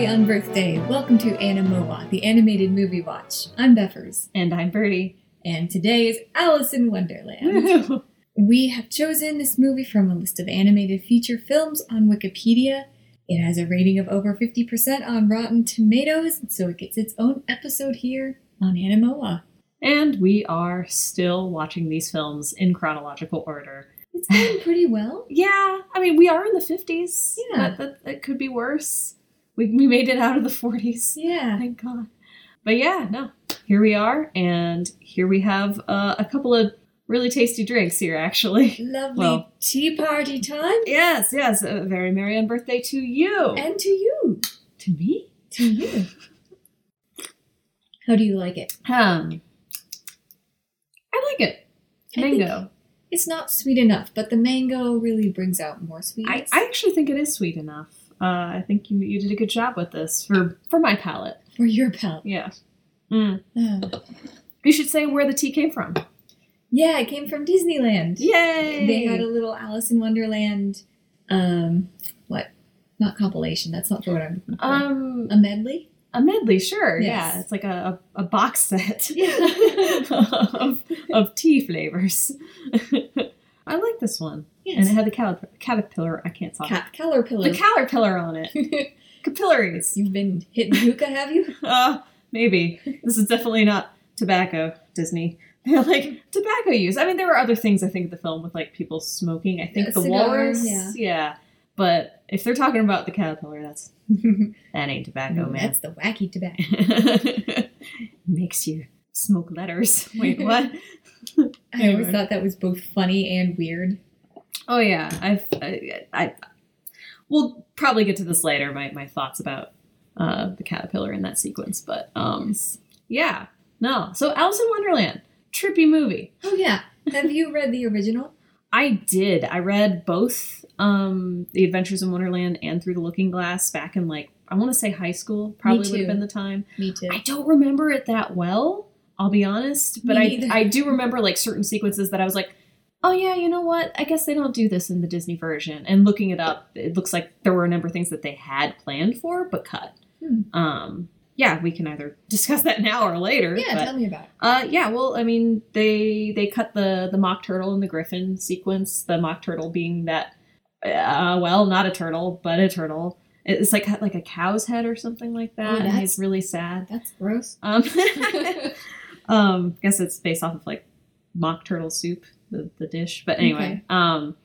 merry unbirthday! Welcome to Animoa, the animated movie watch. I'm Beffers, And I'm Birdie. and today is Alice in Wonderland. we have chosen this movie from a list of animated feature films on Wikipedia. It has a rating of over 50% on Rotten Tomatoes, so it gets its own episode here on Animoa. and we are still watching these films in chronological order. It's going pretty well. Yeah, I mean, we are in the 50s. Yeah. That, that, that could be worse. We, we made it out of the 40s. Yeah. Thank God. But yeah, no. Here we are, and here we have uh, a couple of really tasty drinks here, actually. Lovely Well- tea party time. Yes, yes. A very merry unbirthday to you. And to you. to me? To you. How do you like it? Um, I like it. Mango. It's not sweet enough, but the mango really brings out more I, sweetness. I actually think it is sweet enough. Uh, I think you you did a good job with this for for my palate. for your palate. Yeah. Mm. Oh. You should say where the tea came from. Yeah, it came from Disneyland. Yay! They had a little Alice in Wonderland, um, what? Not compilation. That's not the word I'm looking for. um a medley. a medley, sure. Yes. Yeah, it's like a, a, a box set of of tea flavors. I like this one, and it had the cal- caterpillar. I can't talk. Cat caterpillar. the caterpillar on it. Capillaries. You've been hitting hookah, have you? Uh, maybe. This is definitely not tobacco, Disney. They're like tobacco use. I mean, there were other things I think in the film with like people smoking. I think Uh, the cigars, walrus. yeah. yeah. But if they're talking about the caterpillar, that's that ain't tobacco, man. That's the wacky tobacco. Makes you smoke letters. Wait, what? I always thought that was both funny and weird. Oh yeah, I've I, I we'll probably get to this later. My my thoughts about uh, the caterpillar in that sequence, but um, yeah, no. So Alice in Wonderland, trippy movie. Oh yeah. Have you read the original? I did. I read both um, The Adventures in Wonderland and Through the Looking Glass back in like I want to say high school. Probably would have been the time. Me too. I don't remember it that well. I'll be honest, but I. I do remember like certain sequences that I was like, oh yeah, you know what? I guess they don't do this in the Disney version. And looking it up, it looks like there were a number of things that they had planned for but cut. Hmm. Um, yeah, we can either discuss that now or later. yeah, but- tell me about it. uh, yeah, well, I mean, they they cut the the mock turtle and the griffin sequence. The mock turtle being that, uh, well, not a turtle, but a turtle. It's like like a cow's head or something like that, Oh, and he's really sad. That's gross. Um, um, I guess it's based off of like mock turtle soup, the the dish. But anyway, Okay. um,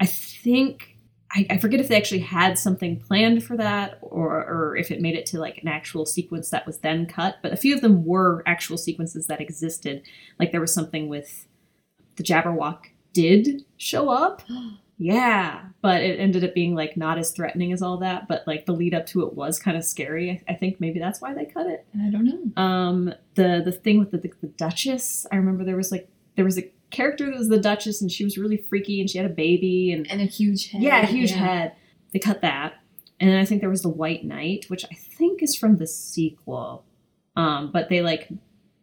I think I, I forget if they actually had something planned for that, or or if it made it to like an actual sequence that was then cut. But a few of them were actual sequences that existed. Like there was something with the Jabberwock did show up. Yeah, but it ended up being like not as threatening as all that. But like the lead up to it was kind of scary. I, I think maybe that's why they cut it. I don't know. Um, the the thing with the, the, the Duchess, I remember there was like there was a character that was the Duchess, and she was really freaky, and she had a baby, and And a huge head. yeah, a huge head. They cut that, and then I think there was the White Knight, which I think is from the sequel. Um, but they like,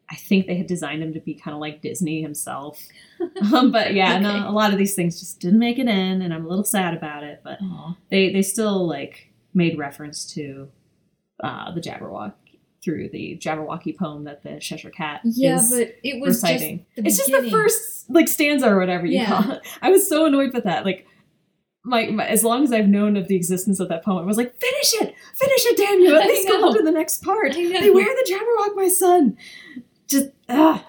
I think they had designed him to be kind of like Disney himself. um, but yeah, Okay. no, a lot of these things just didn't make it in, and I'm a little sad about it. But Aw. they they still like made reference to uh, the Jabberwock through the Jabberwocky poem that the Cheshire Cat Yeah, is but it was reciting. just it's just the first like stanza or whatever you Yeah. call it. I was so annoyed with that. Like my, my as long as I've known of the existence of that poem, I was like, finish it, finish it, damn you! At least go on to the next part. Beware the Jabberwock, my son. Just ah,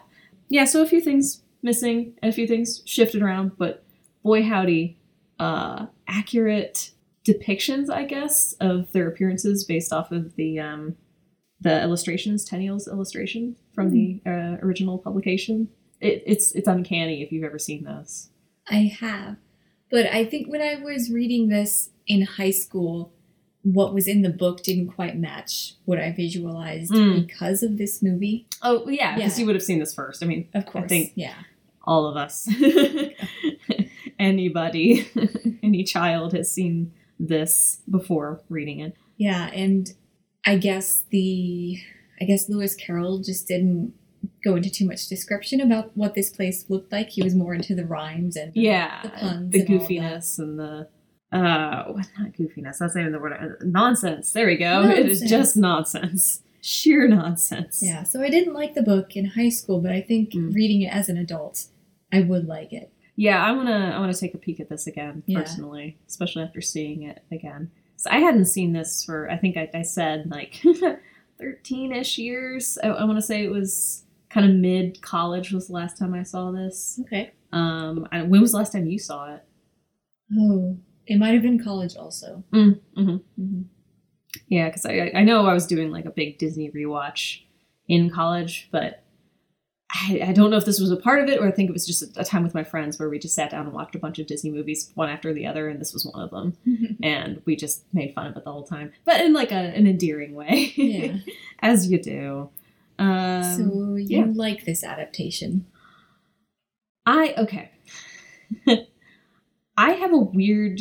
yeah. So a few things missing and a few things shifted around, but boy howdy, uh, accurate depictions, I guess, of their appearances based off of the um, the illustrations, Tenniel's illustration from the uh, original publication. It, it's it's uncanny if you've ever seen those. I have. But I think when I was reading this in high school, what was in the book didn't quite match what I visualized Mm. because of this movie. Oh yeah, because Yeah. you would have seen this first. I mean, Of course. I think- yeah. all of us, anybody, any child has seen this before reading it. Yeah, and I guess the I guess Lewis Carroll just didn't go into too much description about what this place looked like. He was more into the rhymes and Yeah, the puns the and all of that. goofiness and the uh not goofiness that's not even the word uh, nonsense there we go it is just nonsense sheer nonsense Yeah, so I didn't like the book in high school, but I think Mm. reading it as an adult, I would like it. yeah i want to i want to take a peek at this again Yeah. personally especially after seeing it again so i hadn't seen this for i think i, I said like 13ish years i, I want to say it was kind of mid college was the last time i saw this Okay. um I, when was the last time you saw it Oh, it might have been college also. mm-hmm. hmm Yeah, because I I know I was doing like a big Disney rewatch in college, but I, I don't know if this was a part of it or I think it was just a, time with my friends where we just sat down and watched a bunch of Disney movies one after the other, and this was one of them, and we just made fun of it the whole time, but in like a, an endearing way, yeah. as you do. Um, so you yeah. like this adaptation? I okay. I have a weird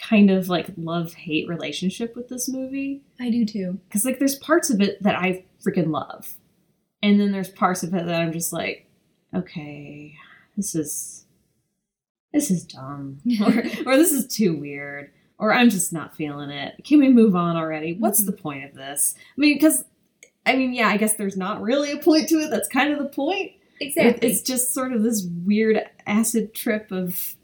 kind of like love hate relationship with this movie. I do too. because like there's parts of it that I freaking love, and then there's parts of it that I'm just like, okay, this is this is dumb, or or this is too weird, or I'm just not feeling it. Can we move on already? What's Mhm. the point of this? I mean, because I mean, yeah, I guess there's not really a point to it. That's kind of the point. Exactly. it's just sort of this weird acid trip of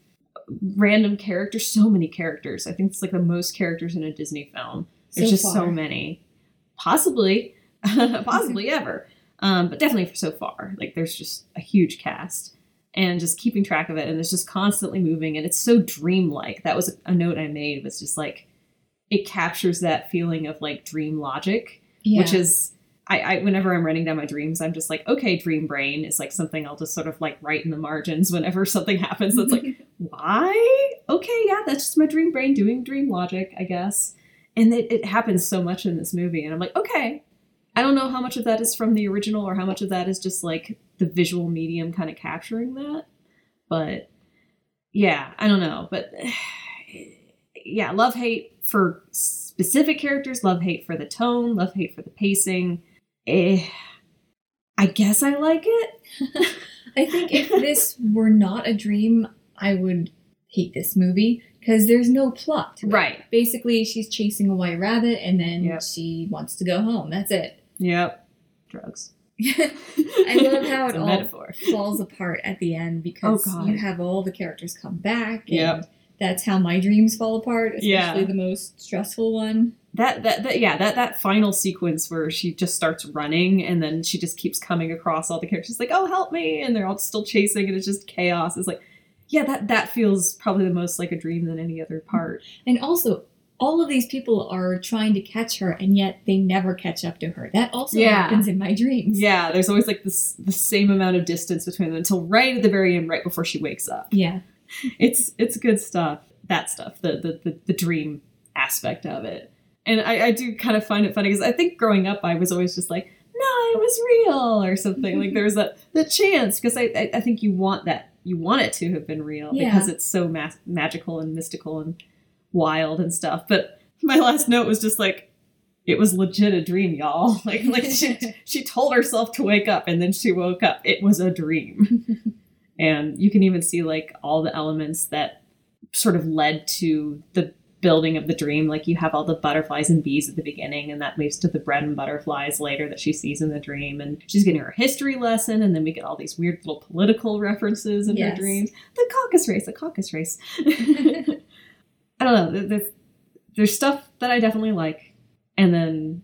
random characters. So many characters. I think it's like the most characters in a Disney film. There's So just so many. Possibly, possibly ever. Um, but definitely for so far. Like there's just a huge cast. And just keeping track of it, and it's just constantly moving, and it's so dreamlike. That was a note I made. Was just like it captures that feeling of like dream logic, yeah. which is I, I whenever I'm writing down my dreams, I'm just like, okay, dream brain is like something I'll just sort of like write in the margins whenever something happens. That's like, why? Okay, yeah, that's just my dream brain doing dream logic, I guess. And it, it happens so much in this movie, and I'm like, okay. I don't know how much of that is from the original or how much of that is just like the visual medium kind of capturing that. But yeah, I don't know. But yeah, love hate for specific characters, love hate for the tone, love hate for the pacing. Eh, I guess I like it. I think if this were not a dream, I would hate this movie because there's no plot. to it. Right. Basically, she's chasing a white rabbit and then Yep. she wants to go home. That's it. Yep. Drugs. I love how it all metaphor. falls apart at the end oh, because Oh, you have all the characters come back. And Yep. That's how my dreams fall apart, especially Yeah. the most stressful one. That, that that yeah that that final sequence where she just starts running and then she just keeps coming across all the characters like oh help me and they're all still chasing and it's just chaos it's like yeah that that feels probably the most like a dream than any other part And also, all of these people are trying to catch her, and yet they never catch up to her. That also Yeah. happens in my dreams. yeah there's always like this the same amount of distance between them until right at the very end right before she wakes up Yeah. it's it's good stuff. That stuff, the the the, the dream aspect of it, and I, I do kind of find it funny because I think growing up I was always just like, no, it was real or something. like there was that the chance because I, I I think you want that you want it to have been real Yeah. because it's so ma- magical and mystical and wild and stuff. But my last note was just like. It was legit a dream, y'all. Like, like she, she told herself to wake up, and then she woke up. It was a dream and you can even see like all the elements that sort of led to the building of the dream like you have all the butterflies and bees at the beginning and that leads to the bread and butterflies later that she sees in the dream and she's getting her history lesson and then we get all these weird little political references in her dreams the caucus race the caucus race i don't know there's, there's stuff that i definitely like and then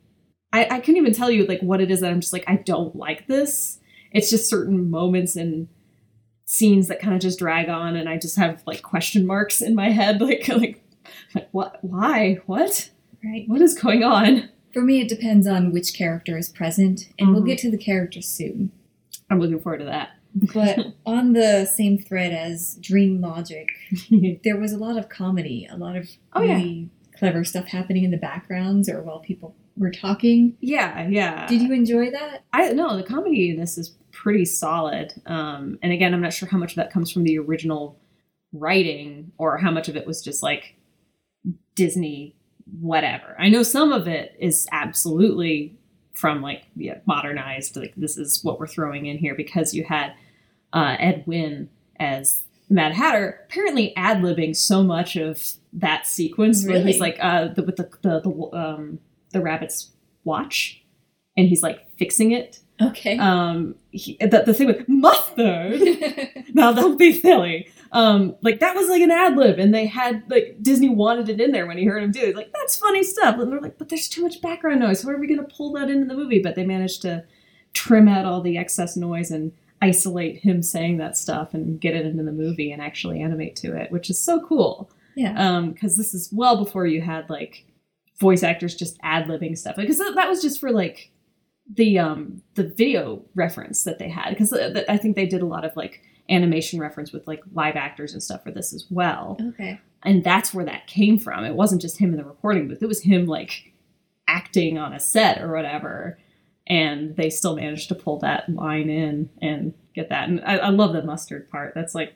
I, I couldn't even tell you like what it is that i'm just like i don't like this it's just certain moments and scenes that kind of just drag on and I just have like question marks in my head like like, like what why what right. what is going on For me, it depends on which character is present, and we'll Mhm. get to the characters soon. I'm looking forward to that But on the same thread as Dream Logic, there was a lot of comedy, a lot of Oh, yeah. really clever stuff happening in the backgrounds or while people were talking. yeah yeah Did you enjoy that? I no the comedy in this is pretty solid um and again I'm not sure how much of that comes from the original writing or how much of it was just like Disney whatever I know some of it is absolutely from like yeah modernized like this is what we're throwing in here because you had uh, Ed Wynn as Mad Hatter apparently ad libbing so much of that sequence where he's like uh the, with the the the, um, the rabbit's watch, and he's like fixing it. Okay. Um, he, the, the thing with mustard. now don't be silly. Um, like that was like an ad lib, and they had like Disney wanted it in there when he heard him do it. Like that's funny stuff, and they're like, but there's too much background noise. How are we gonna pull that into the movie? But they managed to trim out all the excess noise and isolate him saying that stuff and get it into the movie and actually animate to it, which is so cool. yeah. Um, because this is well before you had like voice actors just ad libbing stuff. Because that was just for like the um the video reference that they had. Because I think they did a lot of like animation reference with like live actors and stuff for this as well. okay. And that's where that came from. It wasn't just him in the recording booth. It was him like acting on a set or whatever. And they still managed to pull that line in and get that. And I, I love the mustard part. That's like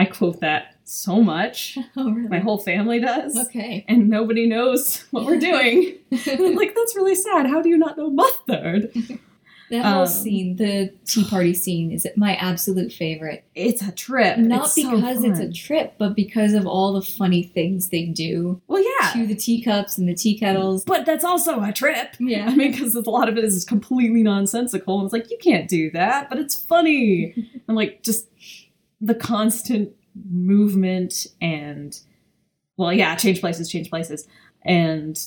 I quote that so much. Oh, really? My whole family does. Okay. And nobody knows what we're doing. Like, that's really sad. How do you not know mustard? That whole um, scene, the tea party scene, is my absolute favorite. It's a trip. Not It's so because it's a trip, but because of all the funny things they do well, yeah. to the teacups and the tea kettles. But that's also a trip. Yeah. I mean, because a lot of it is completely nonsensical. And it's like, you can't do that, but it's funny. and like, just the constant movement and, well, yeah, change places, change places. And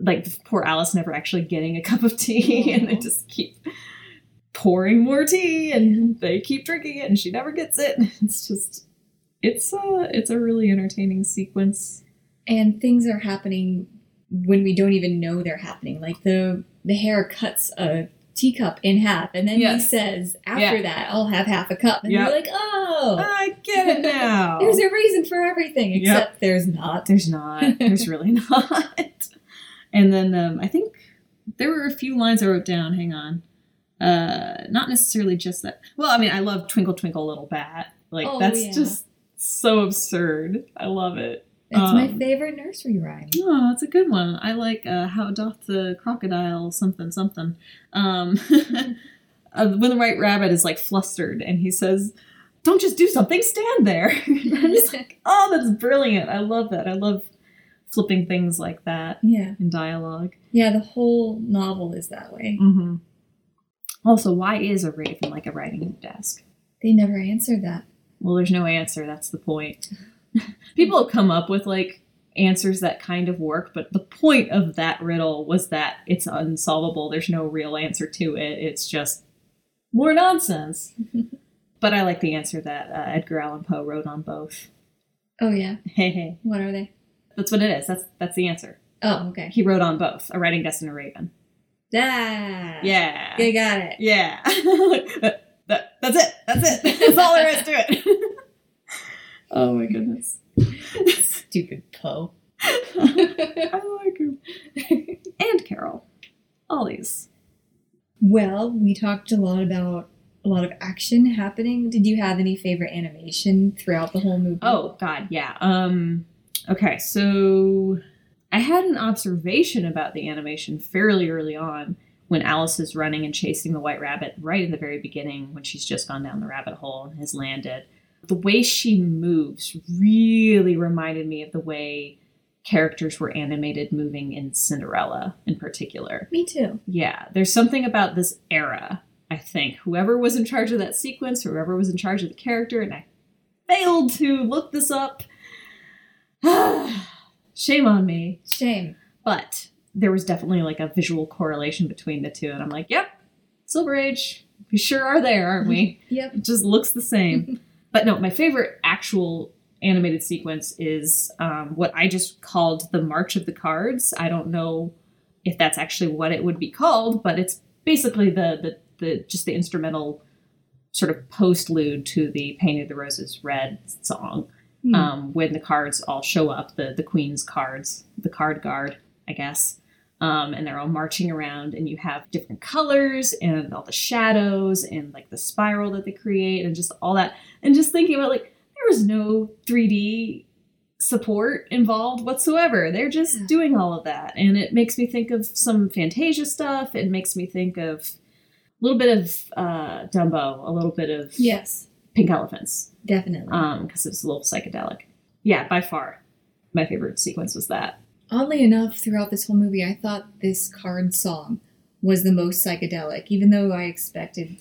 like, poor Alice never actually getting a cup of tea. And they oh. just keep pouring more tea and they keep drinking it and she never gets it. It's just, it's a, it's a really entertaining sequence. and things are happening when we don't even know they're happening. Like the the hare cuts a teacup in half, and then he says, "After Yeah. that, I'll have half a cup." And Yeah. you're like, "Oh, I get it now. there's a reason for everything." Yep. Except there's not. There's not. There's really not. And then um, I think there were a few lines I wrote down. Hang on. Uh, not necessarily just that. Well, I mean, I love Twinkle Twinkle Little Bat. Like Oh, that's yeah. just so absurd. I love it. My Um, favorite nursery rhyme. Oh, that's a good one. I like uh, how doth the crocodile something something. Um, uh, when the white rabbit is like flustered and he says, "Don't just do something, stand there." I'm just like, oh, that's brilliant. I love that. I love flipping things like that yeah, in dialogue. yeah. The whole novel is that way. Mm-hmm. Also, why is a raven like a writing desk? They never answered that. Well, there's no answer. That's the point. People have come up with like answers that kind of work, but the point of that riddle was that it's unsolvable. There's no real answer to it. It's just more nonsense. but I like the answer that uh, Edgar Allan Poe wrote on both. Oh yeah. Hey, hey, What are they? That's what it is. That's that's the answer. Oh okay. He wrote on both, a writing desk and a raven. Ah. Yeah. They got it. Yeah. that, that- that's it. That's it. That's all there is to it. oh my goodness. Stupid Poe. I like him. And Carroll. All these. Well, we talked a lot about a lot of action happening. Did you have any favorite animation throughout the whole movie? Oh god, yeah. Um okay, so I had an observation about the animation fairly early on when Alice is running and chasing the white rabbit right in the very beginning when she's just gone down the rabbit hole and has landed. The way she moves really reminded me of the way characters were animated moving in Cinderella in particular. me too. Yeah, there's something about this era, I think. Whoever was in charge of that sequence, whoever was in charge of the character, and I failed to look this up. Shame on me. Shame. But there was definitely like a visual correlation between the two, and I'm like, yep, Silver Age. We sure are there, aren't we? Yep. It just looks the same. but no, my favorite actual animated sequence is um, what I just called the March of the Cards. I don't know if that's actually what it would be called, but it's basically the the, the just the instrumental sort of postlude to the Painted the Roses Red song Hmm. um, when the cards all show up, the the queen's cards, the card guard, I guess. Um, and they're all marching around, and you have different colors and all the shadows and like the spiral that they create, and just all that. And just thinking about like there was no 3D support involved whatsoever. They're just doing all of that, and it makes me think of some Fantasia stuff. It makes me think of a little bit of uh, Dumbo, a little bit of yes. Pink Elephants Definitely. um because it was a little psychedelic. Yeah, by far, my favorite sequence was that. Oddly enough, throughout this whole movie, I thought this card song was the most psychedelic, even though I expected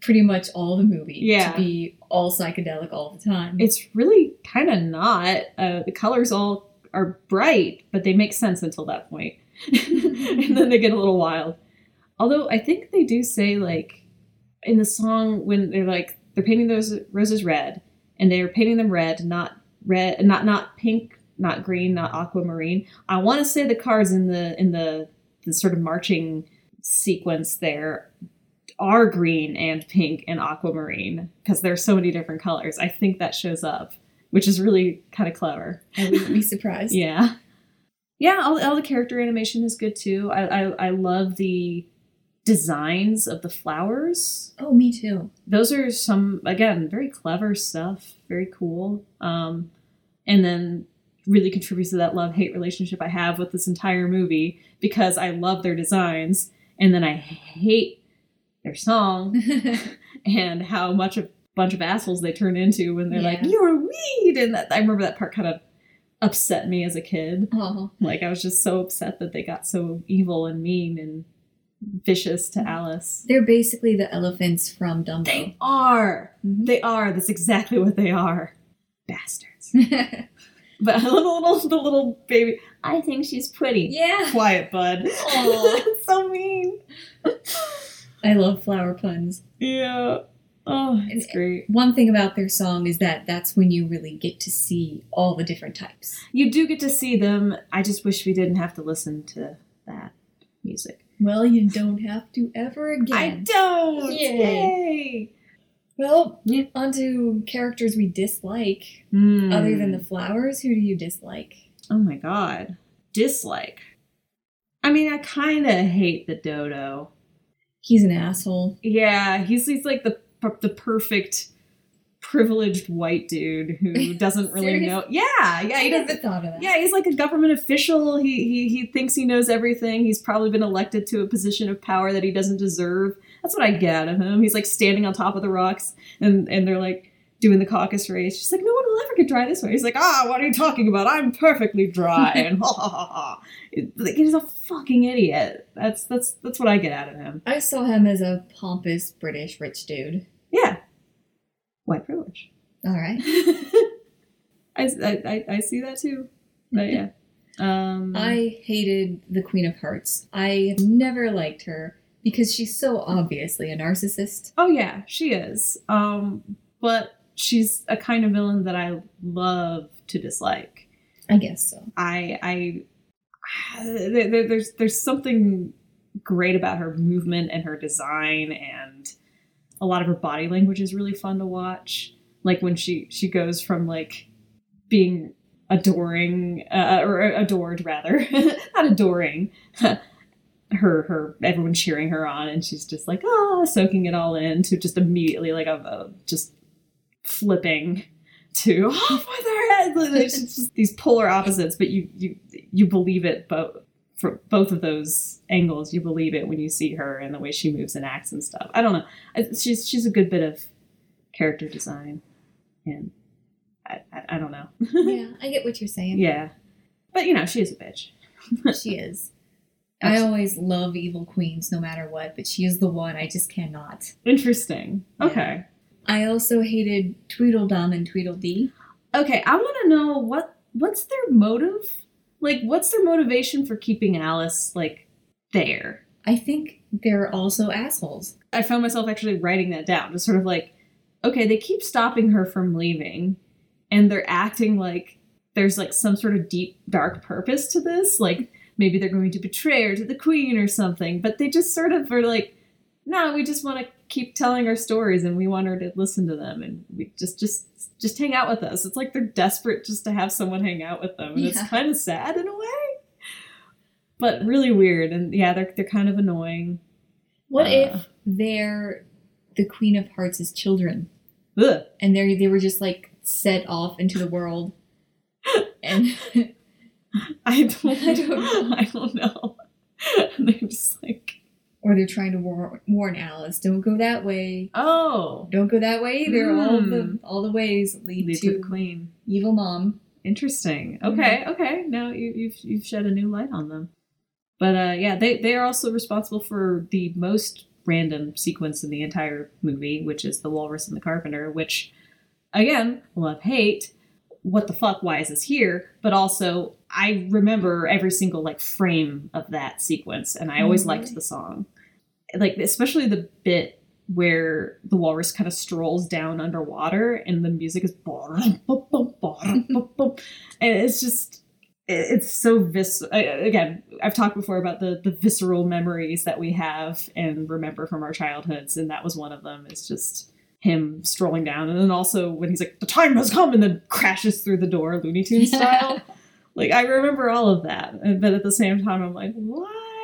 pretty much all the movie Yeah. to be all psychedelic all the time. It's really kind of not. Uh, the colors all are bright, but they make sense until that point. and then they get a little wild. Although I think they do say like in the song when they're like they're painting those roses red and they're painting them red, not red, not not pink, not green, not aquamarine. I want to say the cards in the in the the sort of marching sequence there are green and pink and aquamarine because there's so many different colors. I think that shows up, which is really kind of clever. I wouldn't be surprised. Yeah. Yeah, all, all the character animation is good too. I, I I love the designs of the flowers. Oh, me too. Those are some again very clever stuff. Very cool. Um, and then really contributes to that love hate relationship I have with this entire movie because I love their designs and then I hate their song and how much a bunch of assholes they turn into when they're like, "You're a weed," and that I remember that part kind of upset me as a kid. oh, Like I was just so upset that they got so evil and mean and vicious to Alice. they're basically the elephants from Dumbo. They are. Mhm. They are. That's exactly what they are. Bastards. But I love the little the little baby. I think she's pretty. yeah. Quiet, bud. Aw. so mean. I love flower puns. Yeah. Oh, it's And- great. One thing about their song is that that's when you really get to see all the different types. You do get to see them. I just wish we didn't have to listen to that music. Well, you don't have to ever again. I don't. Yay. Yay. Well, Yeah. on to characters we dislike. Hmm. Other than the flowers, who do you dislike? Oh my god. Dislike. I mean, I kind of hate the dodo. He's an asshole. Yeah, he's he's like the the perfect privileged white dude who doesn't really know. Yeah, yeah, he doesn't. thought of that. Yeah, he's like a government official. He, he he thinks he knows everything. He's probably been elected to a position of power that he doesn't deserve. That's what I get out of him. He's like standing on top of the rocks, and and they're like doing the caucus race. She's like, no one will ever get dry this way. He's like, ah, what are you talking about? I'm perfectly dry. And ha ha ha ha. Like, He's a fucking idiot. That's that's that's what I get out of him. I saw him as a pompous British rich dude. Yeah, white privilege. All right. I, I, I- I see that too. But yeah. Um, I hated the Queen of Hearts. I never liked her because she's so obviously a narcissist. oh yeah, she is. Um, but she's a kind of villain that I love to dislike. I guess so. I I there, there- there's there's something great about her movement and her design and a lot of her body language is really fun to watch. Like when she she goes from like being adoring uh, or adored rather, not adoring. her her everyone cheering her on and she's just like ah soaking it all in to just immediately like a, a just flipping to off with her head Like, it's just these polar opposites but you you you believe it both for both of those angles you believe it when you see her and the way she moves and acts and stuff i don't know I- she's she's a good bit of character design and i i, I don't know yeah, I get what you're saying. yeah but you know she is a bitch She is. I always love evil queens no matter what, but she is the one I just cannot. interesting Yeah. okay I also hated Tweedledum and Tweedledee. Okay, I want to know what what's their motive? Like, what's their motivation for keeping Alice like there? I think they're also assholes. I found myself actually writing that down, just sort of like, okay, they keep stopping her from leaving, and they're acting like there's like some sort of deep dark purpose to this. Like maybe they're going to betray her to the queen or something, but they just sort of are like, no, we just want to keep telling our stories and we want her to listen to them and we just just just hang out with us. It's like they're desperate just to have someone hang out with them, and it's kind of sad in a way, but really weird. And yeah, they're they're kind of annoying. What Uh. if they're the Queen of Hearts' children Ugh. and they they were just like set off into the world and I don't, I don't know. I don't know. And they're just like, or they're trying to war- warn Alice, don't go that way. Oh, Don't go that way either. All the Mm. all the ways lead, lead to, to the queen. evil mom. Interesting. Okay, okay. Now you, you've you've shed a new light on them. But uh, yeah, they they are also responsible for the most random sequence in the entire movie, which is the walrus and the carpenter. Which, again, love hate. What the fuck? Why is this here? But also, I remember every single like frame of that sequence, and I always Oh, liked the song, like especially the bit where the walrus kind of strolls down underwater and the music is and it's just it's so vis again i've talked before about the the visceral memories that we have and remember from our childhoods and that was one of them it's just him strolling down. And then also when he's like the time has come and then crashes through the door looney Tunes style. Like i remember all of that but at the same time i'm like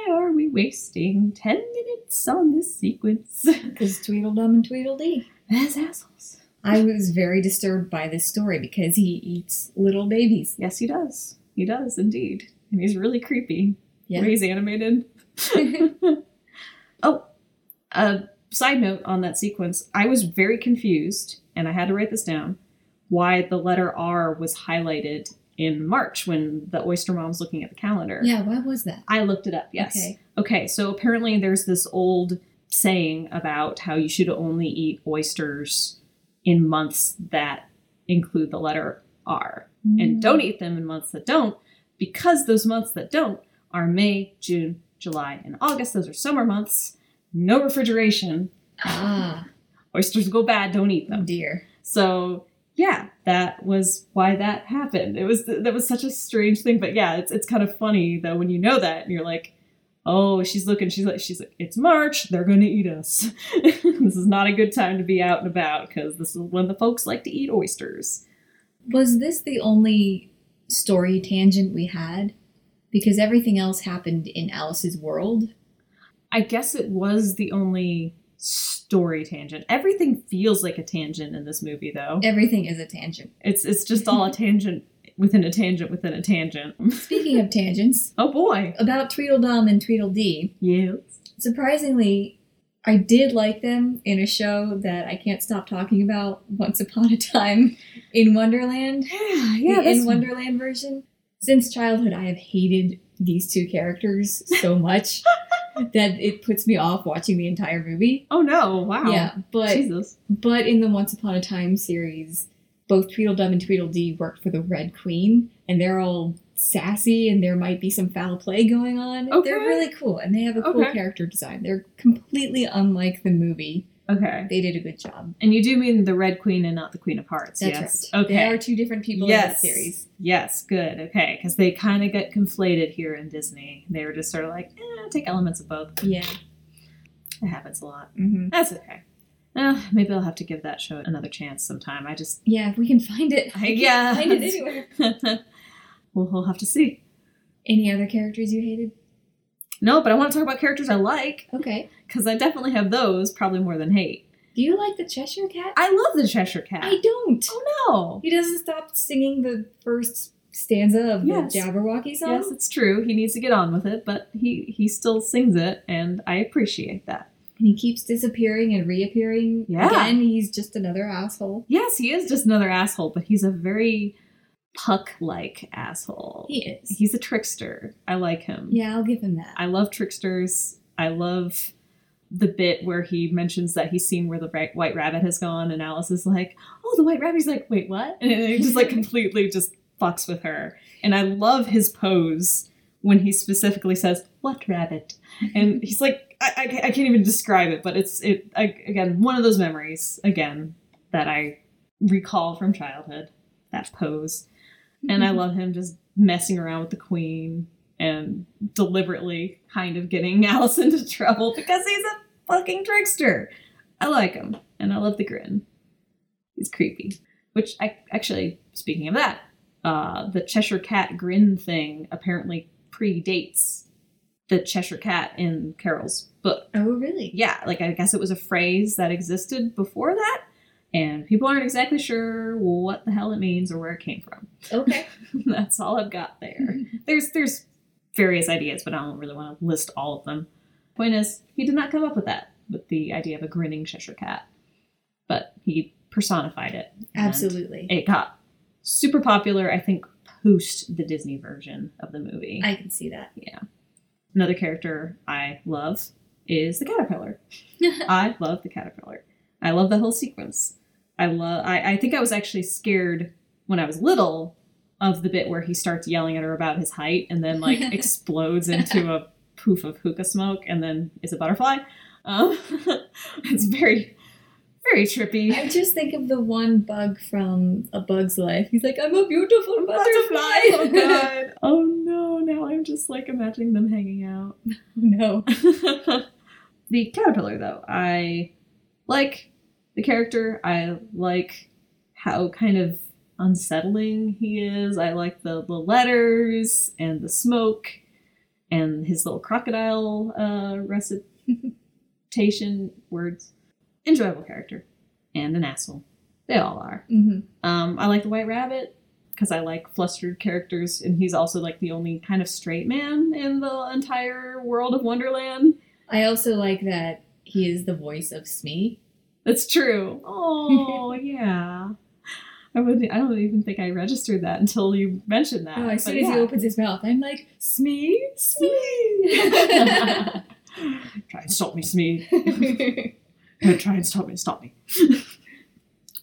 why are we wasting 10 minutes on this sequence? Because Tweedledum and Tweedledee. as assholes. I was very disturbed by this story because he eats little babies. yes he does. He does indeed. And he's really creepy. Yeah. he's animated. Oh a side note on that sequence. I was very confused and i had to write this down why the letter r was highlighted in march when the oyster mom's looking at the calendar yeah, why was that? i looked it up yes Okay. Okay, so apparently there's this old saying about how you should only eat oysters in months that include the letter R. Mm. And don't eat them in months that don't, because those months that don't are May, June, July, and August. Those are summer months. No refrigeration. Ah, Oysters go bad, don't eat oh them. dear. So yeah, that was why that happened. It was that was such a strange thing, but yeah, it's it's kind of funny though when you know that and you're like, oh, she's looking, she's like, she's like, it's March, they're gonna eat us. this is not a good time to be out and about because this is when the folks like to eat oysters. Was this the only story tangent we had? Because everything else happened in Alice's world. I guess it was the only story tangent. Everything feels like a tangent in this movie though. Everything is a tangent. It's it's just all a tangent within a tangent within a tangent. Speaking of tangents, oh boy. about Tweedledum and Tweedledee, Yes. surprisingly, I did like them in a show that I can't stop talking about, Once Upon a Time in Wonderland. Yeah, yeah. the in Wonderland version. Since childhood, I have hated these two characters so much that it puts me off watching the entire movie. Oh no! Wow. Yeah, but Jesus. but in the Once Upon a Time series, both Tweedledum and Tweedledee worked for the Red Queen, and they're all sassy, and there might be some foul play going on. Okay. They're really cool, and they have a cool Okay. character design. They're completely unlike the movie. Okay. They did a good job. And you do mean the Red Queen and not the Queen of Hearts. That's yes. right. Okay. They are two different people in yes. the series. Yes. Good. Okay. Because they kind of get conflated here in Disney. They were just sort of like, eh, take elements of both. Yeah. It happens a lot. Mm-hmm. That's okay. Eh, maybe I'll have to give that show another chance sometime. I just, Yeah, if we can find it. I- yeah. Find it anywhere. we'll, we'll have to see. Any other characters you hated? No, but I want to talk about characters I like Okay. because I definitely have those probably more than hate. Do you like the Cheshire Cat? I love the Cheshire Cat. I don't. oh no. He doesn't stop singing the first stanza of Yes. the Jabberwocky song. Yes, it's true. He needs to get on with it, but he he still sings it, and I appreciate that. And he keeps disappearing and reappearing. Yeah. Again, he's just another asshole. Yes, he is just another asshole, but he's a very puck-like asshole. He is. He's a trickster. I like him. yeah, I'll give him that. I love tricksters. I love the bit where he mentions that he's seen where the white rabbit has gone, and Alice is like, "Oh, the white rabbit." He's like, "Wait, what?" And he just like completely just fucks with her. And I love his pose when he specifically says, "What rabbit?" And he's like, I, I, I can't even describe it, but it's it I, again one of those memories again that I recall from childhood. That pose, and I love him just messing around with the queen and deliberately kind of getting Alice into trouble because he's a fucking trickster. I like him, and I love the grin. He's creepy. Which I actually, speaking of that, uh, the Cheshire Cat grin thing apparently predates the Cheshire Cat in Carroll's book. Oh, really? Yeah, like I guess it was a phrase that existed before that, and people aren't exactly sure what the hell it means or where it came from. Okay. That's all I've got there. There's there's various ideas, but I don't really want to list all of them. Point is, he did not come up with that, with the idea of a grinning Cheshire cat, but he personified it. Absolutely. It got super popular, I think, post the Disney version of the movie. I can see that. Yeah. Another character I love is the caterpillar. I love the caterpillar. I love the whole sequence. I love. I, I think I was actually scared when I was little of the bit where he starts yelling at her about his height and then like explodes into a poof of hookah smoke and then is a butterfly. Um, it's very, very trippy. I just think of the one bug from A Bug's Life. He's like, I'm a beautiful butterfly. oh god. Oh no! Now I'm just like imagining them hanging out. no. the caterpillar though i like the character. I like how kind of unsettling he is. I like the, the letters and the smoke and his little crocodile uh, recitation words. Enjoyable character and an asshole. They all are. Hmm um, i like the white rabbit because i like flustered characters and he's also like the only kind of straight man in the entire world of wonderland. I also like that he is the voice of Smee. That's true. Oh yeah. I would. I don't even think I registered that until you mentioned that. Oh, as soon as yeah. he opens his mouth, I'm like, Smee? Smee. try and stop me, Smee. Try and stop me. Stop me.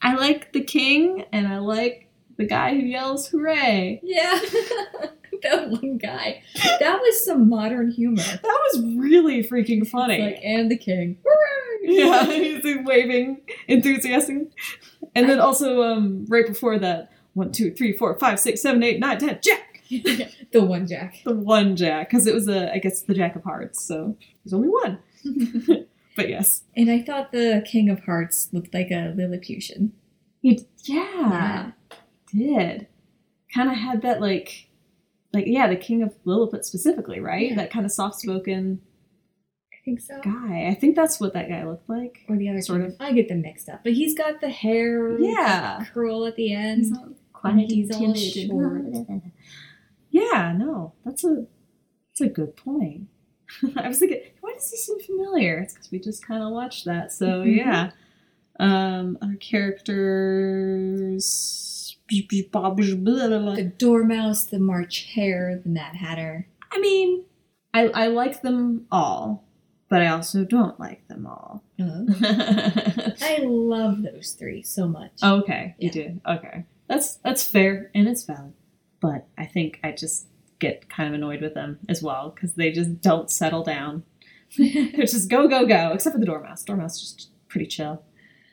I like the king, and I like the guy who yells "Hooray!" yeah. that one guy. That was some modern humor. That was really freaking funny. It's like, and the king. Yeah, he's like waving enthusiastic. And then also, um, right before that, one, two, three, four, five, six, seven, eight, nine, ten, Jack. the one Jack. The one Jack, because it was a, I guess, the Jack of Hearts. So there's only one. but yes, And I thought the King of Hearts looked like a Lilliputian. he yeah, did kind of had that like, like yeah, the King of Lilliput specifically, right? Yeah. That kind of soft spoken think so. guy. I think that's what that guy looked like. Or the other Sort of. I get them mixed up. But he's got the hair Yeah. curl at the end. He's all and he's all short. Yeah, no, that's a that's a good point. I was thinking, why does he seem familiar? It's because we just kind of watched that. So Mhm. yeah, um, other characters. The Dormouse, the March Hare, the Mad Hatter. I mean, I I like them all, but I also don't like them all. Oh. I love those three so much. okay, you Yeah. do. Okay, that's that's fair and it's valid. But I think I just get kind of annoyed with them as well because they just don't settle down. They're just go, go, go, except for the dormouse. Dormouse is just pretty chill.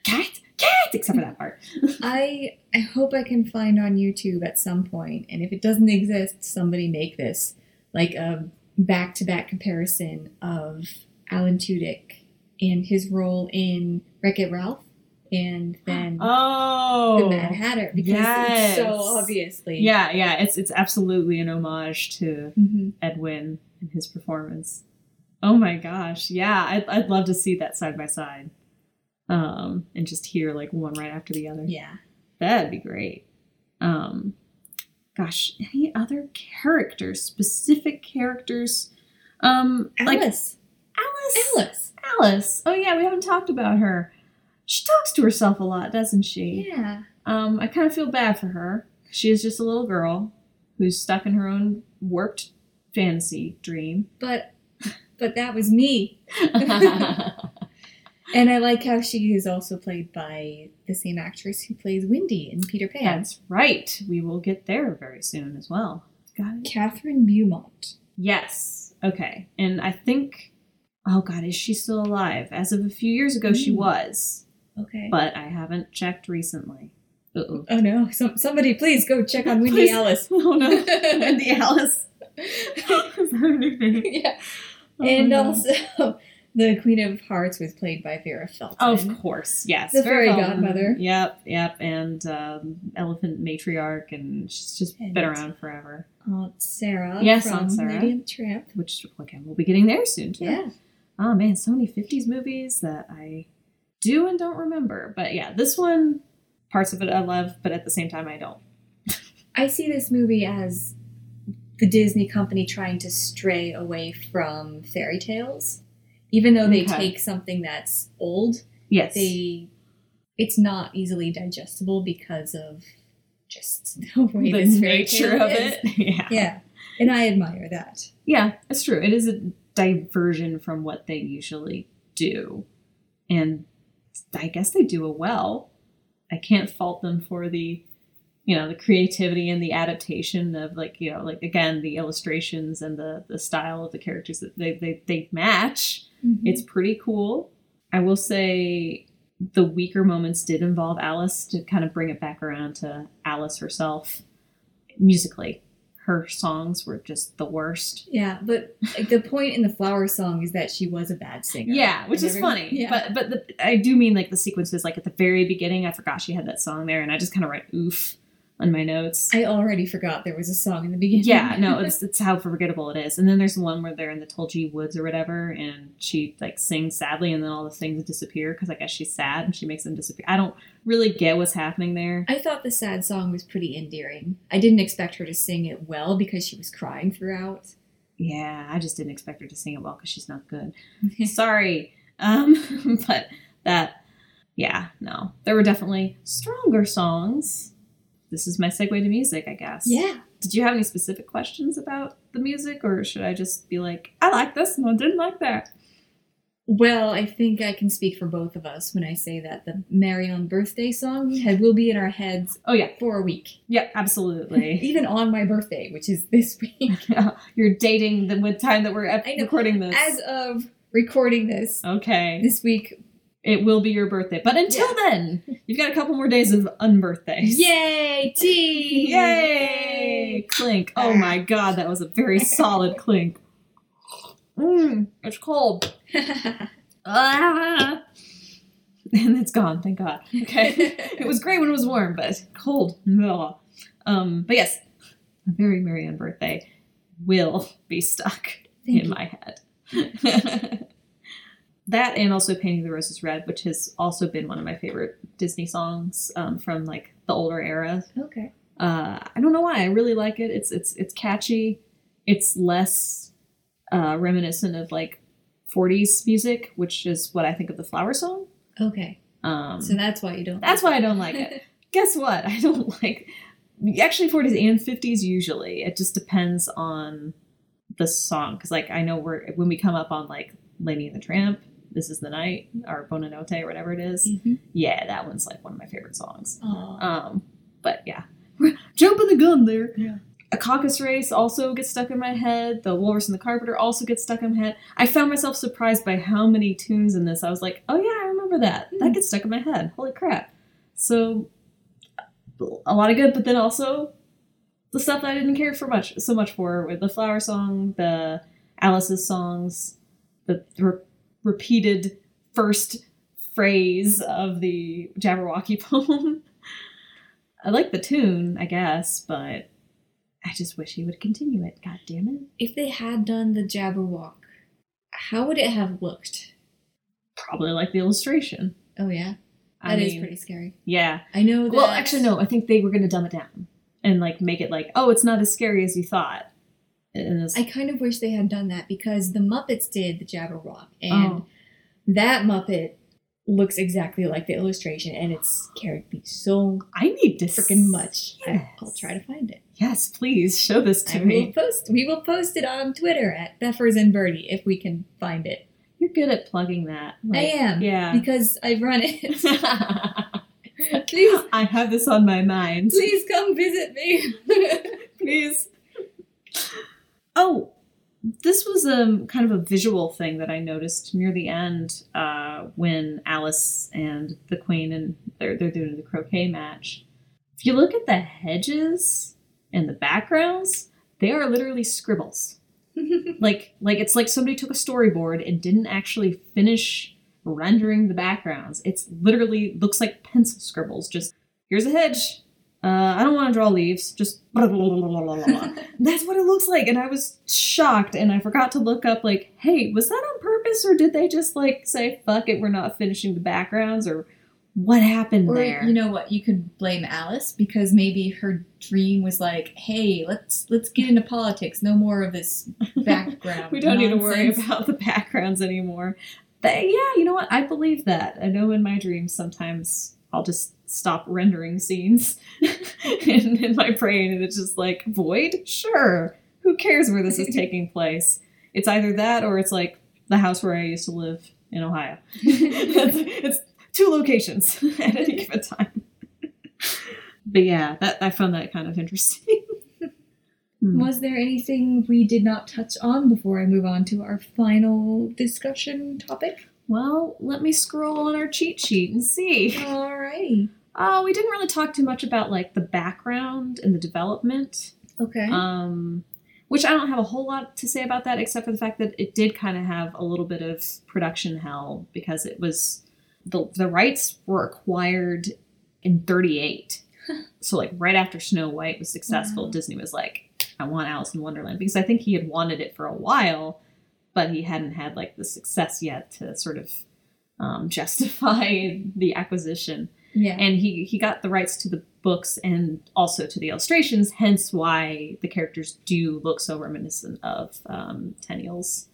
Cat, cat, except for that part. I I hope I can find on YouTube at some point, and if it doesn't exist, somebody make this like a back to back comparison of Alan Tudyk and his role in Wreck It Ralph, and then Oh, the Mad Hatter because yes. it's so obviously yeah, yeah. It's it's absolutely an homage to Mhm. Ed Wynn and his performance. Oh my gosh, yeah, I'd I'd love to see that side by side, um, and just hear like one right after the other. yeah. That'd be great. Um, gosh, any other characters, specific characters? Um, like Alice, Alice. Alice. Oh yeah, we haven't talked about her. She talks to herself a lot, doesn't she? yeah. Um, I kind of feel bad for her. She is just a little girl who's stuck in her own warped fantasy dream. But but that was me, and I like how she is also played by the same actress who plays Wendy in Peter Pan, That's right. We will get there very soon as well. Got it. Kathryn Beaumont. Yes. Okay. And I think, oh God, is she still alive? As of a few years ago, she Mm. was, Okay. but I haven't checked recently. Uh-oh. Oh no! Some, somebody, please go check on Wendy Please. Alice. Oh no, Wendy Alice. Is that her new name? yeah, Oh, and no. also the Queen of Hearts was played by Verna Felton. Of course, yes. The fairy Feldman. godmother. Yep, yep. And um, Elephant Matriarch, and she's just And- been around forever. Aunt Sarah. Yes, from Aunt Sarah. Lady and Tramp. Which, again, we'll be getting there soon, too. Yeah. Oh man, so many 50s movies that I do and don't remember. But yeah, this one, parts of it I love, but at the same time I don't. I see this movie as the Disney company trying to stray away from fairy tales Even though they Okay. take something that's old, Yes. they it's not easily digestible because of just the way the this nature of is. it. Yeah. Yeah, and I admire that. Yeah, that's true. It is a diversion from what they usually do. And I guess they do it well. I can't fault them for the you know, the creativity and the adaptation of like, you know, like again, the illustrations and the the style of the characters that they they, they match. Mm-hmm. It's pretty cool. I will say the weaker moments did involve Alice to kind of bring it back around to Alice herself musically. Her songs were just the worst. yeah, but like, the point in the flower song is that she was a bad singer. Yeah, which is funny. Yeah. But but the, I do mean like the sequences like at the very beginning. I forgot she had that song there, and I just kind of write oof on my notes. I already forgot there was a song in the beginning. yeah, no, it's it's how forgettable it is. And then there's one where they're in the Tulgey Woods or whatever, and she like sings sadly, and then all the things disappear because I guess she's sad and she makes them disappear. I don't really get what's happening there. I thought the sad song was pretty endearing. I didn't expect her to sing it well because she was crying throughout. Yeah, I just didn't expect her to sing it well because she's not good. Sorry, um, but that, yeah, no, there were definitely stronger songs. This is my segue to music, I guess. yeah. Did you have any specific questions about the music, or should I just be like, I like this and I didn't like that? Well, I think I can speak for both of us when I say that the merry unbirthday song had, will be in our heads Oh yeah, for a week. yeah, absolutely. Even on my birthday, which is this week. You're dating the with time that we're ep- recording this. As of recording this, okay, this week, it will be your birthday, but until Yeah. then, you've got a couple more days of unbirthdays. yay, tea! Yay! Clink. Oh my god, that was a very solid clink. Mmm, it's cold. Ah! And it's gone, thank God. Okay. it was great when it was warm, but it's cold. Ugh. Um, but yes, a very merry unbirthday will be stuck Thank in you. my head. That and also Painting the Roses Red, which has also been one of my favorite Disney songs um, from like the older era. Okay. Uh, I don't know why. I really like it. It's it's it's catchy. It's less uh, reminiscent of like 40s music, which is what I think of the Flower Song. Okay. Um, So that's why you don't. that's why I don't like it. Guess what? I don't like actually 40s and 50s usually. It just depends on the song because like I know we're when we come up on like Lady and the Tramp, This Is the Night, or Bonanote or whatever it is. Mhm. Yeah, that one's like one of my favorite songs. Aw. Um, but yeah, jumping the gun there. Yeah. A caucus race also gets stuck in my head. The Walrus and the Carpenter also gets stuck in my head. I found myself surprised by how many tunes in this. I was like, oh yeah, I remember that. Hmm. That gets stuck in my head. Holy crap. So a lot of good, but then also the stuff that I didn't care for much so much for with the flower song, the Alice's songs, the re- repeated first phrase of the Jabberwocky poem. I like the tune, I guess, but I just wish he would continue it. God damn it. If they had done the Jabberwock, how would it have looked? Probably like the illustration. Oh yeah, I that is mean, pretty scary. Yeah. I know that. Well, actually, no. I think they were going to dumb it down and like make it like, oh, it's not as scary as you thought. I kind of wish they had done that because the Muppets did the Jabberwock, and Oh. that Muppet looks exactly like the illustration, and it scared me so I need to freaking much. I, Yes. I'll try to find it. Yes, please show this to I will me. post. We will post it on Twitter at Beffers and Birdie if we can find it. You're good at plugging that. I am Yeah. because I've run it. please, I have this on my mind. please come visit me. please. Oh, this was um kind of a visual thing that I noticed near the end uh, when Alice and the Queen and they're they're doing the croquet match. If you look at the hedges and the backgrounds, they are literally scribbles. like like it's like somebody took a storyboard and didn't actually finish rendering the backgrounds. It's literally looks like pencil scribbles. Just here's a hedge. Uh, I don't want to draw leaves. Just blah, blah, blah, that's what it looks like, and I was shocked. And I forgot to look up like, hey, was that on purpose, or did they just like say, "Fuck it, we're not finishing the backgrounds," or what happened Or there? you know what? You could blame Alice because maybe her dream was like, "Hey, let's let's get into politics. No more of this background. we don't need to worry about the backgrounds anymore. But yeah, you know what? I believe that. I know in my dreams sometimes I'll just stop rendering scenes in, in my brain and it's just like void. Sure, who cares where this is taking place? It's either that or it's like the house where I used to live in Ohio. it's, it's two locations at any given time. But yeah, that I found that kind of interesting. Hmm. Was there anything we did not touch on before I move on to our final discussion topic? Well, let me scroll on our cheat sheet and see. Alrighty. Oh, we didn't really talk too much about like the background and the development. Okay. Um, which I don't have a whole lot to say about that, except for the fact that it did kind of have a little bit of production hell because it was the the rights were acquired in '38. so like right after Snow White was successful, Wow. Disney was like, "I want Alice in Wonderland," because I think he had wanted it for a while, but he hadn't had like the success yet to sort of um, justify the acquisition yeah. and he he got the rights to the books and also to the illustrations hence why the characters do look so reminiscent of um, Tenniel's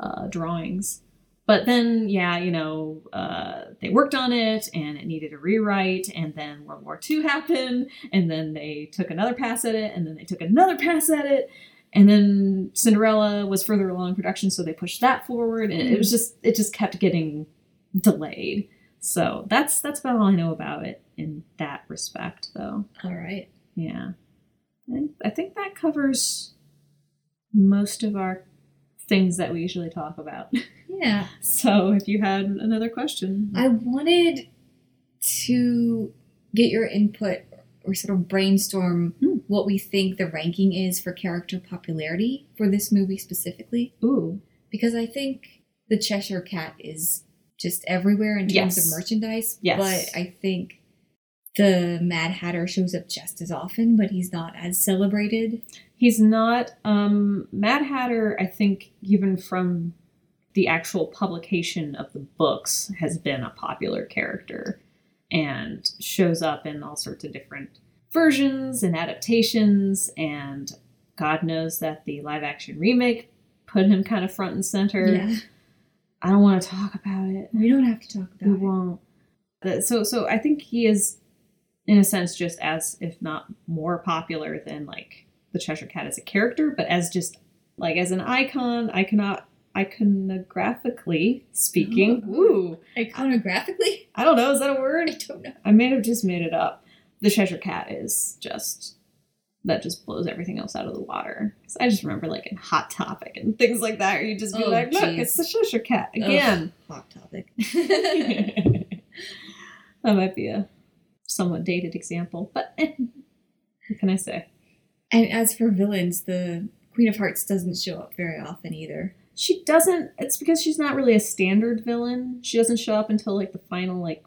uh, drawings. But then yeah you know uh, they worked on it and it needed a rewrite and then world war ii happened and then they took another pass at it and then they took another pass at it. And then cinderella was further along production so they pushed that forward and it was just it just kept getting delayed so that's that's about all I know about it in that respect, though. All right. Yeah, I, I think that covers most of our things that we usually talk about. Yeah. So if you had another question, I wanted to get your input or sort of brainstorm Hmm. what we think the ranking is for character popularity for this movie specifically. ooh, Because I think the Cheshire Cat is just everywhere in terms Yes. of merchandise. Yes. But I think the Mad Hatter shows up just as often, but he's not as celebrated. he's not um, Mad Hatter. I think even from the actual publication of the books has been a popular character and shows up in all sorts of different versions and adaptations and god knows that the live action remake put him kind of front and center Yeah. I don't want to talk about it We don't have to talk we about it. We won't But- so so i think he is in a sense just as if not more popular than like the cheshire cat as a character but as just like as an icon icon iconographically speaking Ooh. ooh Iconographically? i don't know is that a word I don't know. I may have just made it up. The Cheshire Cat is just that just blows everything else out of the water. 'Cause I just remember like in Hot Topic and things like that, where you just be Oh, like, "Look, jeez. it's the Cheshire Cat again." Hot topic. that might be a somewhat dated example, but eh, what can I say? and as for villains, the Queen of Hearts doesn't show up very often either. She doesn't. It's because she's not really a standard villain. She doesn't show up until like the final like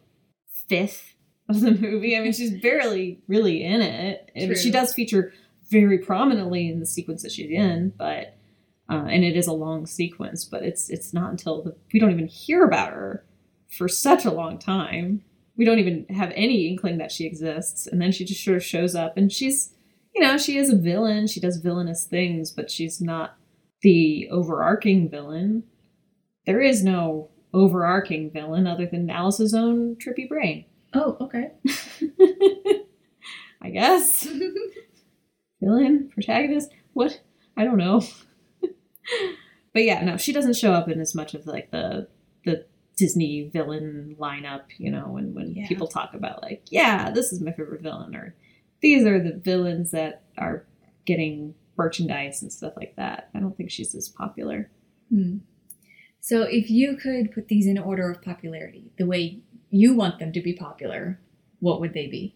fifth of the movie. I mean, she's barely really in it. And True. she does feature very prominently in the sequence that she's in, but uh, and it is a long sequence. But it's it's not until the, we don't even hear about her for such a long time. We don't even have any inkling that she exists, and then she just sort of shows up, and she's you know she is a villain. She does villainous things, but she's not the overarching villain. There is no overarching villain other than Alice's own trippy brain. Oh, okay. I guess. villain, protagonist, what? I don't know. but yeah, no, she doesn't show up in as much of like the the Disney villain lineup, you know, when when Yeah. people talk about like, yeah, this is my favorite villain or these are the villains that are getting merchandise and stuff like that. I don't think she's as popular. Hmm. So if you could put these in order of popularity, the way you want them to be popular, what would they be?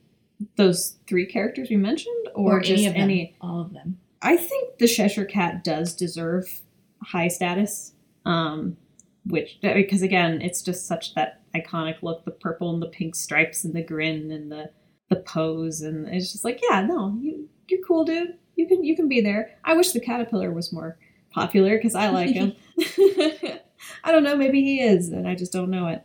Those three characters we mentioned, or, just any of any All of them. I think the Cheshire Cat does deserve high status. Um, which because again, it's just such that iconic look, the purple and the pink stripes and the grin and the the pose and it's just like, yeah, no, you you're cool, dude. You can you can be there. I wish the caterpillar was more popular because I like him. I don't know, maybe he is, and I just don't know it.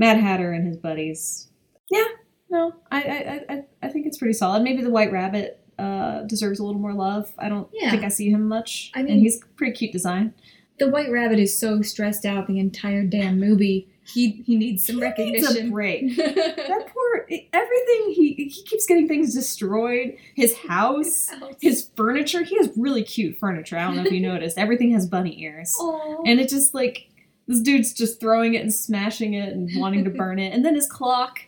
Mad Hatter and his buddies Yeah, No, I I, I, I think it's pretty solid. Maybe the White Rabbit uh, deserves a little more love. I don't Yeah. think I see him much. I and mean- he's pretty cute design. The White Rabbit is so stressed out the entire damn movie. He he needs some He needs a recognition. break. that poor everything he he keeps getting things destroyed. His house, his furniture. He has really cute furniture. I don't know if you noticed. Everything has bunny ears. Aw. And it just like this dude's just throwing it and smashing it and wanting to burn it. And then his clock,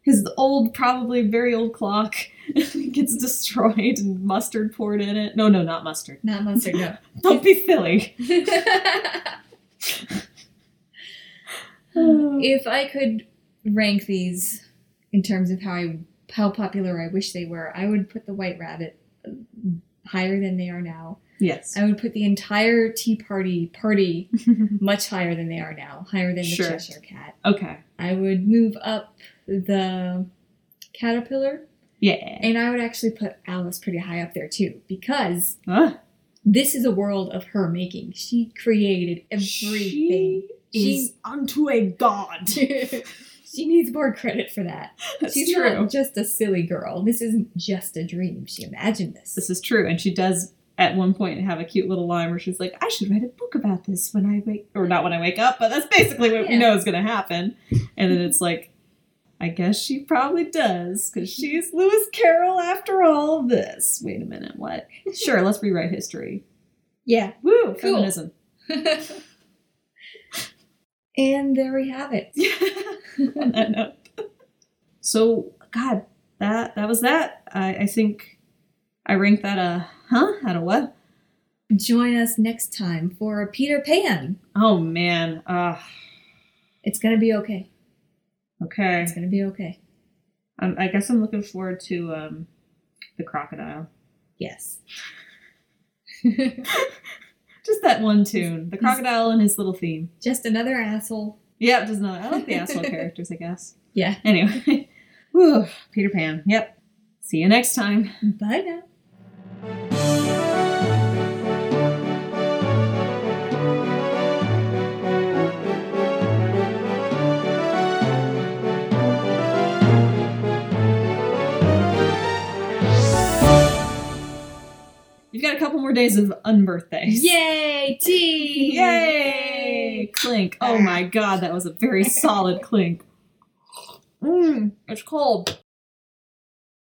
his old, probably very old clock, gets destroyed and mustard poured in it. No, no, not mustard. Not mustard, no. Don't be silly. if I could rank these in terms of how I how popular I wish they were, I would put the White Rabbit uh, higher than they are now. Yes. I would put the entire Tea Party party much higher than they are now, higher than the Sure. Cheshire Cat. okay. I would move up the caterpillar, Yeah. and I would actually put Alice pretty high up there too, because this is a world of her making. She created everything. She is unto a god. she needs more credit for that. That's She's true. not just a silly girl. This isn't just a dream. She imagined this. This is true. And she does at one point have a cute little line where she's like, I should write a book about this when I wake or not when I wake up, but that's basically what we know is gonna happen. And then it's like, I guess she probably does, because she's Lewis Carroll after all this. Wait a minute, what? Sure, let's rewrite history. yeah. Woo, Cool. feminism. and there we have it. On that note. So, God, that that was that. I, I think I ranked that a huh? Out of what? Join us next time for Peter Pan. Oh man. Uh It's gonna be okay. okay. It's gonna be okay. Um, I guess I'm looking forward to um, the crocodile. Yes. Just that one tune, the crocodile and his little theme. Just another asshole. Yeah, does not. I like the asshole characters, I guess. Yeah. Anyway, Whew, Peter Pan. Yep. See you next time. Bye now. You've got a couple more days of unbirthdays. Yay! Tea! Yay! Clink. Oh my god, that was a very solid clink. Mmm, it's cold.